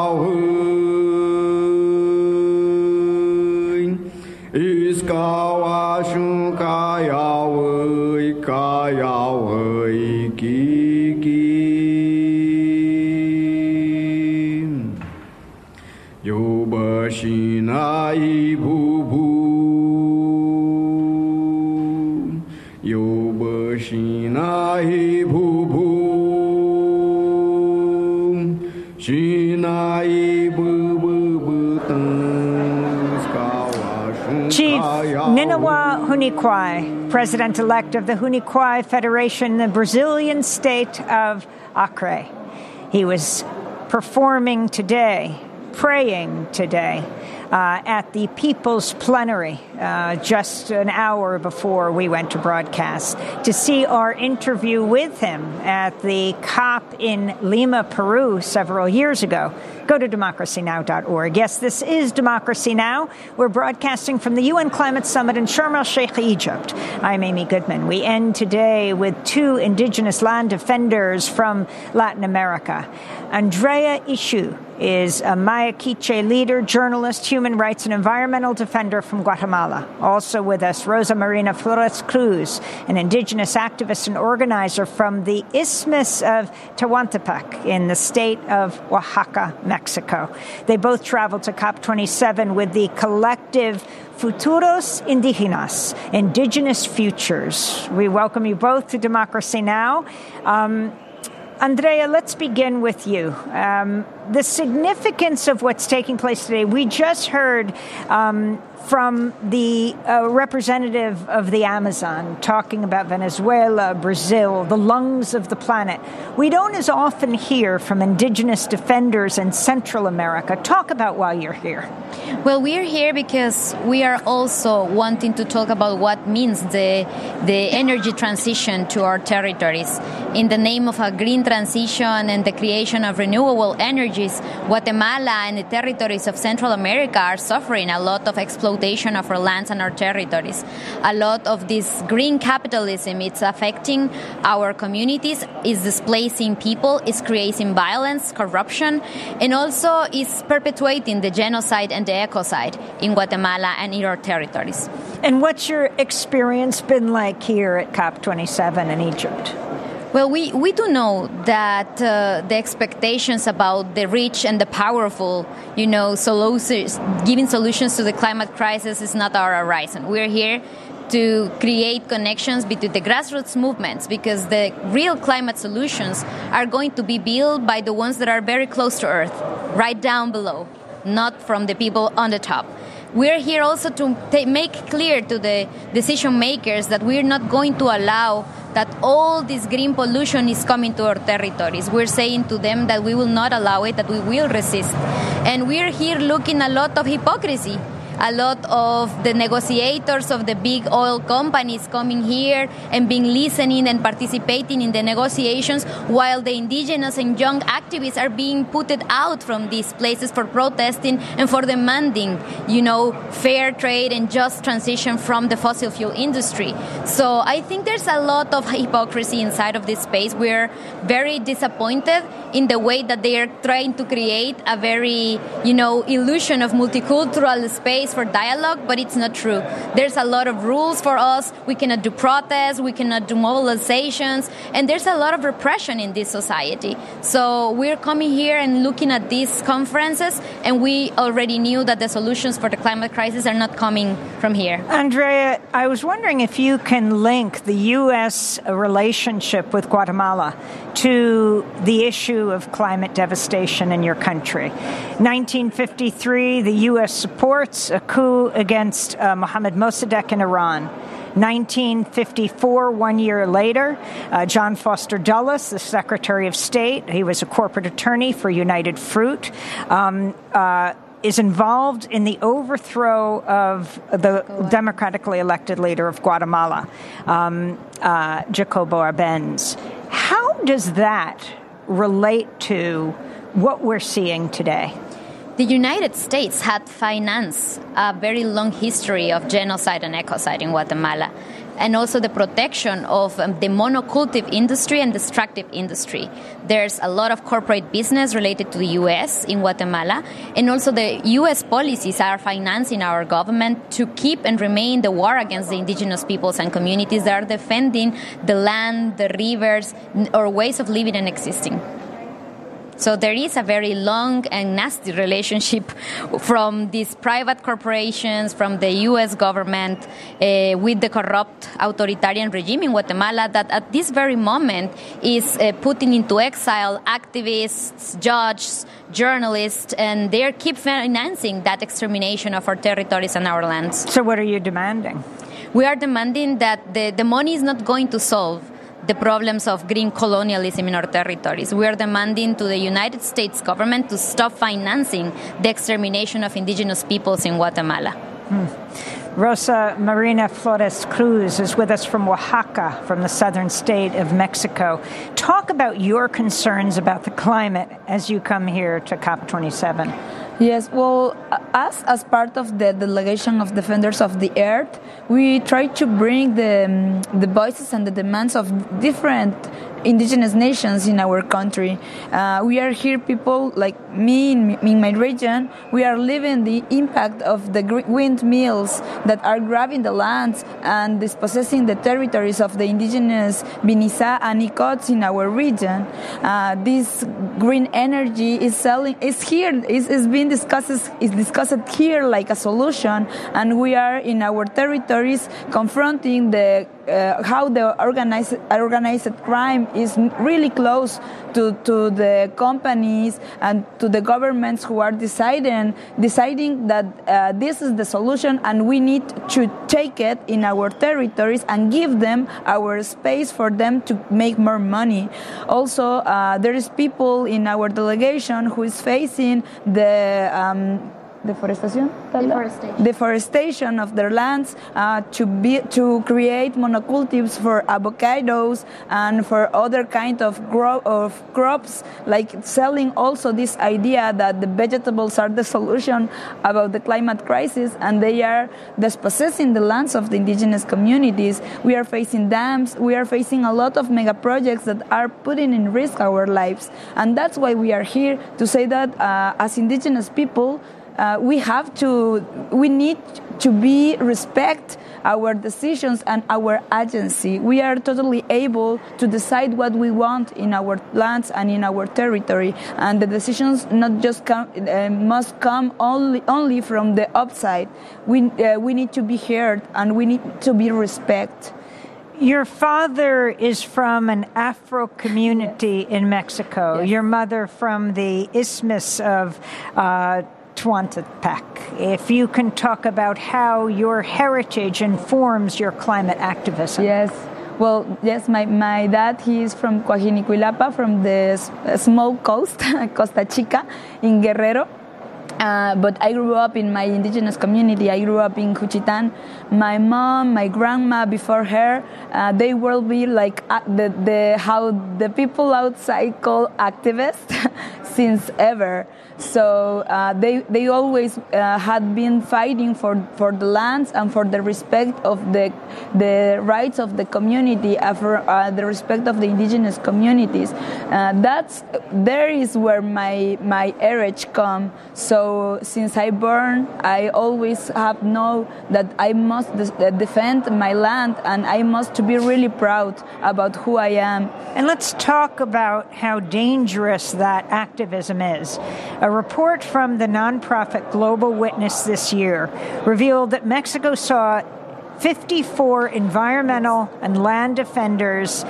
[SPEAKER 1] Huni Kuin, President elect of the Huni Kuin Federation, the Brazilian state of Acre. He was performing today, praying today. Uh, at the People's Plenary uh, just an hour before we went to broadcast to see our interview with him at the COP in Lima, Peru, several years ago. Go to democracynow.org. Yes, this is Democracy Now! We're broadcasting from the UN Climate Summit in Sharm el Sheikh, Egypt. I'm Amy Goodman. We end today with two indigenous land defenders from Latin America. Andrea Ixchu is a Maya Quiche leader, journalist, human rights, and environmental defender from Guatemala. Also with us, Rosa Marina Flores Cruz, an indigenous activist and organizer from the Isthmus of Tehuantepec in the state of Oaxaca, Mexico. They both traveled to COP27 with the collective Futuros Indígenas, Indigenous Futures. We welcome you both to Democracy Now! Um, Andrea, let's begin with you. Um, the significance of what's taking place today. We just heard um, from the uh, representative of the Amazon talking about Venezuela, Brazil, the lungs of the planet. We don't as often hear from indigenous defenders in Central America. Talk about why you're here.
[SPEAKER 14] Well, we're here because we are also wanting to talk about what means the the energy transition to our territories. In the name of a green transition and the creation of renewable energies, Guatemala and the territories of Central America are suffering a lot of exploitation of our lands and our territories. A lot of this green capitalism it's affecting our communities, is displacing people, is creating violence, corruption, and also is perpetuating the genocide and the ecocide in Guatemala and in our territories.
[SPEAKER 1] And what's your experience been like here at COP27 in Egypt?
[SPEAKER 14] Well, we, we do know that uh, the expectations about the rich and the powerful, you know, solutions, giving solutions to the climate crisis is not our horizon. We're here to create connections between the grassroots movements because the real climate solutions are going to be built by the ones that are very close to Earth, right down below, not from the people on the top. We're here also to make clear to the decision makers that we're not going to allow that all this green pollution is coming to our territories. We're saying to them that we will not allow it, that we will resist. And we're here looking a lot of hypocrisy a lot of the negotiators of the big oil companies coming here and being listening and participating in the negotiations while the indigenous and young activists are being put out from these places for protesting and for demanding you know fair trade and just transition from the fossil fuel industry. So i think there's a lot of hypocrisy inside of this space. We're very disappointed in the way that they are trying to create a very you know illusion of multicultural space for dialogue, but it's not true. There's a lot of rules for us. We cannot do protests, we cannot do mobilizations, and there's a lot of repression in this society. So we're coming here and looking at these conferences, and we already knew that the solutions for the climate crisis are not coming from here.
[SPEAKER 1] Andrea, I was wondering if you can link the U.S. relationship with Guatemala to the issue of climate devastation in your country. 1953, the U.S. supports a coup against uh, Mohammad Mossadegh in Iran. 1954, one year later, uh, John Foster Dulles, the Secretary of State, he was a corporate attorney for United Fruit, um, uh, is involved in the overthrow of the democratically elected leader of Guatemala, um, uh, Jacobo Arbenz. How does that relate to what we're seeing today?
[SPEAKER 14] The United States had financed a very long history of genocide and ecocide in Guatemala. And also the protection of um, the monocultive industry and destructive industry. There's a lot of corporate business related to the U.S. in Guatemala, and also the U.S. policies are financing our government to keep and remain the war against the indigenous peoples and communities that are defending the land, the rivers, or ways of living and existing. So there is a very long and nasty relationship from these private corporations, from the U.S. government, uh, with the corrupt authoritarian regime in Guatemala that at this very moment is uh, putting into exile activists, judges, journalists, and they keep financing that extermination of our territories and our lands.
[SPEAKER 1] So what are you demanding?
[SPEAKER 14] We are demanding that the, the money is not going to solve the problems of green colonialism in our territories. We are demanding to the United States government to stop financing the extermination of indigenous peoples in Guatemala.
[SPEAKER 1] Hmm. Rosa Marina Flores Cruz is with us from Oaxaca, from the southern state of Mexico. Talk about your concerns about the climate as you come here to COP27.
[SPEAKER 15] Yes, well, us as part of the delegation of Defenders of the Earth, we try to bring the, the voices and the demands of different indigenous nations in our country. Uh, we are here, people like me in, in, my region, we are living the impact of the windmills that are grabbing the lands and dispossessing the territories of the indigenous Binnizá and Ikoots in our region. Uh, this green energy is selling, is here, is, is being discussed, is discussed here like a solution, and we are in our territories confronting the uh, how the organized organized crime is really close to, to the companies and to the governments who are deciding deciding that uh, this is the solution and we need to take it in our territories and give them our space for them to make more money. Also, uh, there is people in our delegation who is facing the um, deforestation,
[SPEAKER 14] deforestation.
[SPEAKER 15] deforestation of their lands uh, to be to create monocultives for avocados and for other kind of, gro- of crops like selling also this idea that the vegetables are the solution about the climate crisis and they are dispossessing the lands of the indigenous communities. We are facing dams we are facing a lot of mega projects that are putting in risk our lives. And that's why we are here to say that uh, as indigenous people uh, we have to, we need to be respect our decisions and our agency. We are totally able to decide what we want in our lands and in our territory, and the decisions not just come, uh, must come only only from the upside. We uh, we need to be heard and we need to be respect.
[SPEAKER 1] Your father is from an Afro community in Mexico.
[SPEAKER 15] Yes.
[SPEAKER 1] Your mother from the Isthmus of. Uh, Tehuantepec. If you can talk about how your heritage informs your climate activism.
[SPEAKER 15] Yes. Well, yes, my, my dad, he is from Cuajinicuilapa, from the small coast, Costa Chica, in Guerrero. Uh, but I grew up in my indigenous community. I grew up in Juchitan. My mom, my grandma, before her, uh, they will be like uh, the, the how the people outside call activists since ever. So uh, they they always uh, had been fighting for, for the lands and for the respect of the the rights of the community, uh, for uh, the respect of the indigenous communities. Uh, that's there is where my my heritage come. So since I born, I always have know that I must de- defend my land and I must be really proud about who I am.
[SPEAKER 1] And let's talk about how dangerous that activism is. A report from the nonprofit Global Witness this year revealed that Mexico saw 54 environmental and land defenders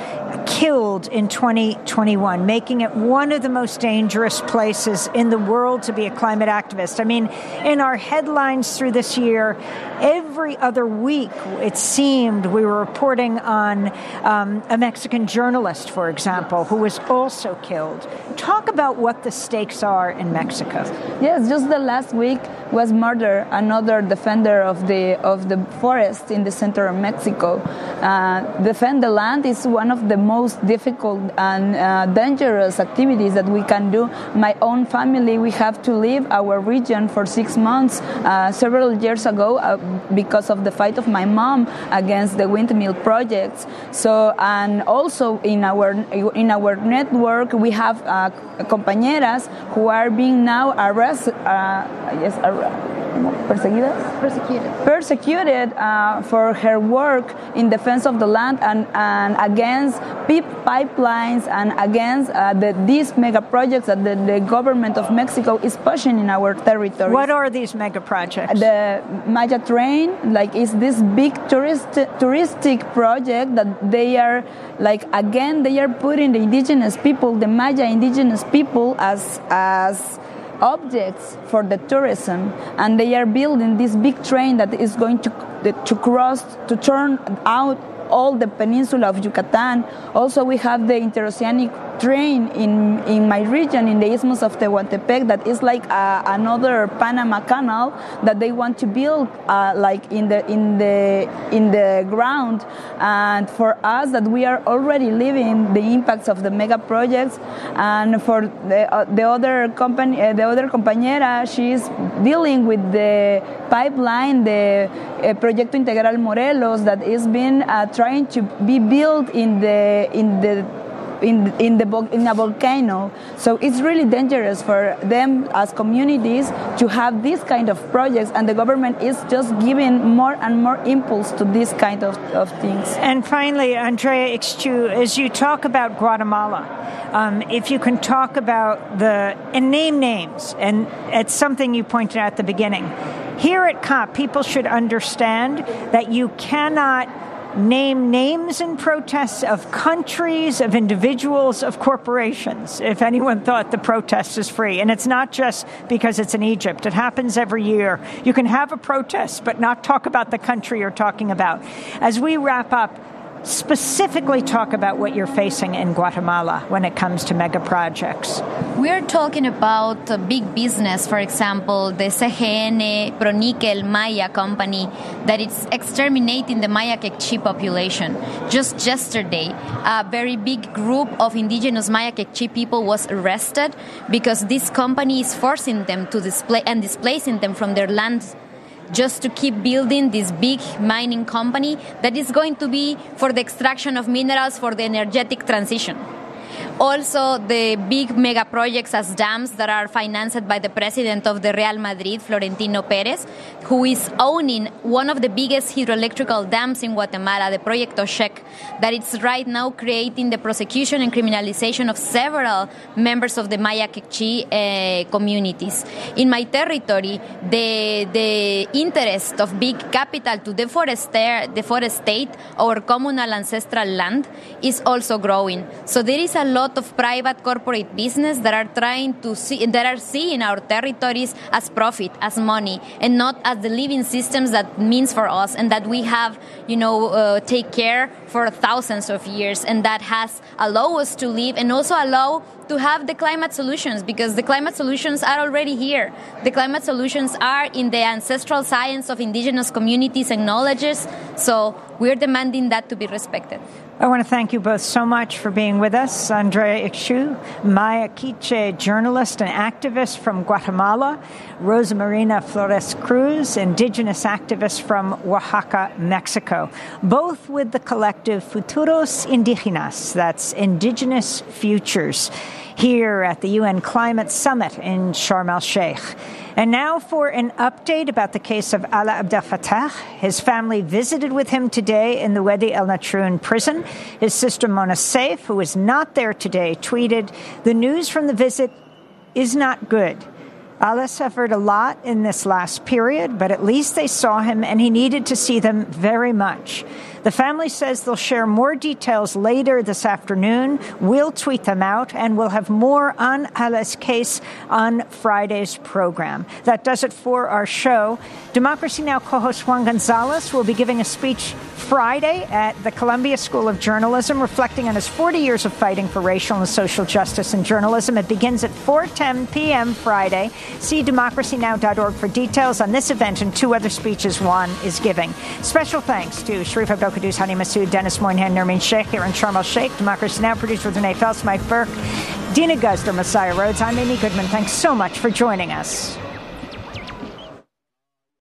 [SPEAKER 1] killed in 2021, making it one of the most dangerous places in the world to be a climate activist. I mean, in our headlines through this year, every other week, it seemed we were reporting on um, a Mexican journalist, for example, who was also killed. Talk about what the stakes are in Mexico.
[SPEAKER 15] Yes, just the last week was murder, another defender of the of the forest in the center of Mexico. Uh, defend the land is one of the most difficult and uh, dangerous activities that we can do. My own family, we have to leave our region for six months uh, several years ago uh, because of the fight of my mom against the windmill projects. So, and also in our in our network, we have uh, compañeras who are being now arrested. Uh, yes, perseguidas?
[SPEAKER 14] Persecuted.
[SPEAKER 15] Persecuted uh, for her work in defense of the land and, and against PIP pipelines and against uh, the, these mega projects that the, the, government of Mexico is pushing in our territory.
[SPEAKER 1] What are these mega projects?
[SPEAKER 15] The Maya Train, like, is this big tourist, touristic project that they are, like, again, they are putting the indigenous people, the Maya indigenous people, as as objects for the tourism and they are building this big train that is going to to cross to turn out all the peninsula of Yucatan. Also, we have the interoceanic train in, in my region, in the Isthmus of Tehuantepec, that is like uh, another Panama Canal that they want to build, uh, like in the in the in the ground. And for us, that we are already living the impacts of the mega projects, and for the uh, the other company, uh, the other compañera, she is dealing with the pipeline, the uh, Proyecto Integral Morelos, that is being uh, trying to be built in the in the in in the in a volcano. So it's really dangerous for them as communities to have these kind of projects, and the government is just giving more and more impulse to this kind of, of things.
[SPEAKER 1] And finally, Andrea Ixchu, as you talk about Guatemala, um, if you can talk about the and name names, and it's something you pointed out at the beginning. Here at COP, people should understand that you cannot name names in protests of countries, of individuals, of corporations, if anyone thought the protest is free. And it's not just because it's in Egypt, it happens every year. You can have a protest, but not talk about the country you're talking about. As we wrap up, specifically talk about what you're facing in Guatemala when it comes to mega projects.
[SPEAKER 14] We're talking about big business, for example, the CGN Pronickel Maya company that is exterminating the Maya Kekchi population. Just yesterday, a very big group of indigenous Maya Kekchi people was arrested because this company is forcing them to display and displacing them from their lands just to keep building this big mining company that is going to be for the extraction of minerals for the energetic transition. Also, the big mega projects as dams that are financed by the president of the Real Madrid, Florentino Perez, who is owning one of the biggest hydroelectrical dams in Guatemala, the Proyecto Shek, that is right now creating the prosecution and criminalization of several members of the Maya Kekchi uh, communities. In my territory, the, the interest of big capital to deforestate, deforestate our communal ancestral land is also growing. So there is a lot of private corporate business that are trying to see that are seeing our territories as profit, as money, and not as the living systems that means for us and that we have, you know, uh, take care for thousands of years, and that has allowed us to live and also allow to have the climate solutions because the climate solutions are already here. The climate solutions are in the ancestral science of indigenous communities and knowledges. So we're demanding that to be respected.
[SPEAKER 1] I want to thank you both so much for being with us. Andrea Ixchu, Maya Quiche journalist and activist from Guatemala, Rosa Marina Flores Cruz, indigenous activist from Oaxaca, Mexico, both with the collective Futuros Indígenas, that's Indigenous Futures, here at the UN Climate Summit in Sharm el Sheikh. And now for an update about the case of Alaa Abdel Fattah. His family visited with him today in the Wadi El Natrun prison. His sister Mona Saif, who is not there today, tweeted, The news from the visit is not good. Alaa suffered a lot in this last period, but at least they saw him and he needed to see them very much. The family says they'll share more details later this afternoon. We'll tweet them out, and we'll have more on Alaa's case on Friday's program. That does it for our show. Democracy Now! co host Juan Gonzalez will be giving a speech Friday at the Columbia School of Journalism, reflecting on his 40 years of fighting for racial and social justice in journalism. It begins at 4:10 p.m. Friday. See democracynow.org for details on this event and two other speeches Juan is giving. Special thanks to Sharif Abdel Kouddous, Hadi Masood, Dennis Moynihan, Nermeen Sheikh here in Sharm el Sheikh. Democracy Now! produced with Renee Feltz, Mike Burke, Dina Guzder, Messiah Rhodes. I'm Amy Goodman. Thanks so much for joining us.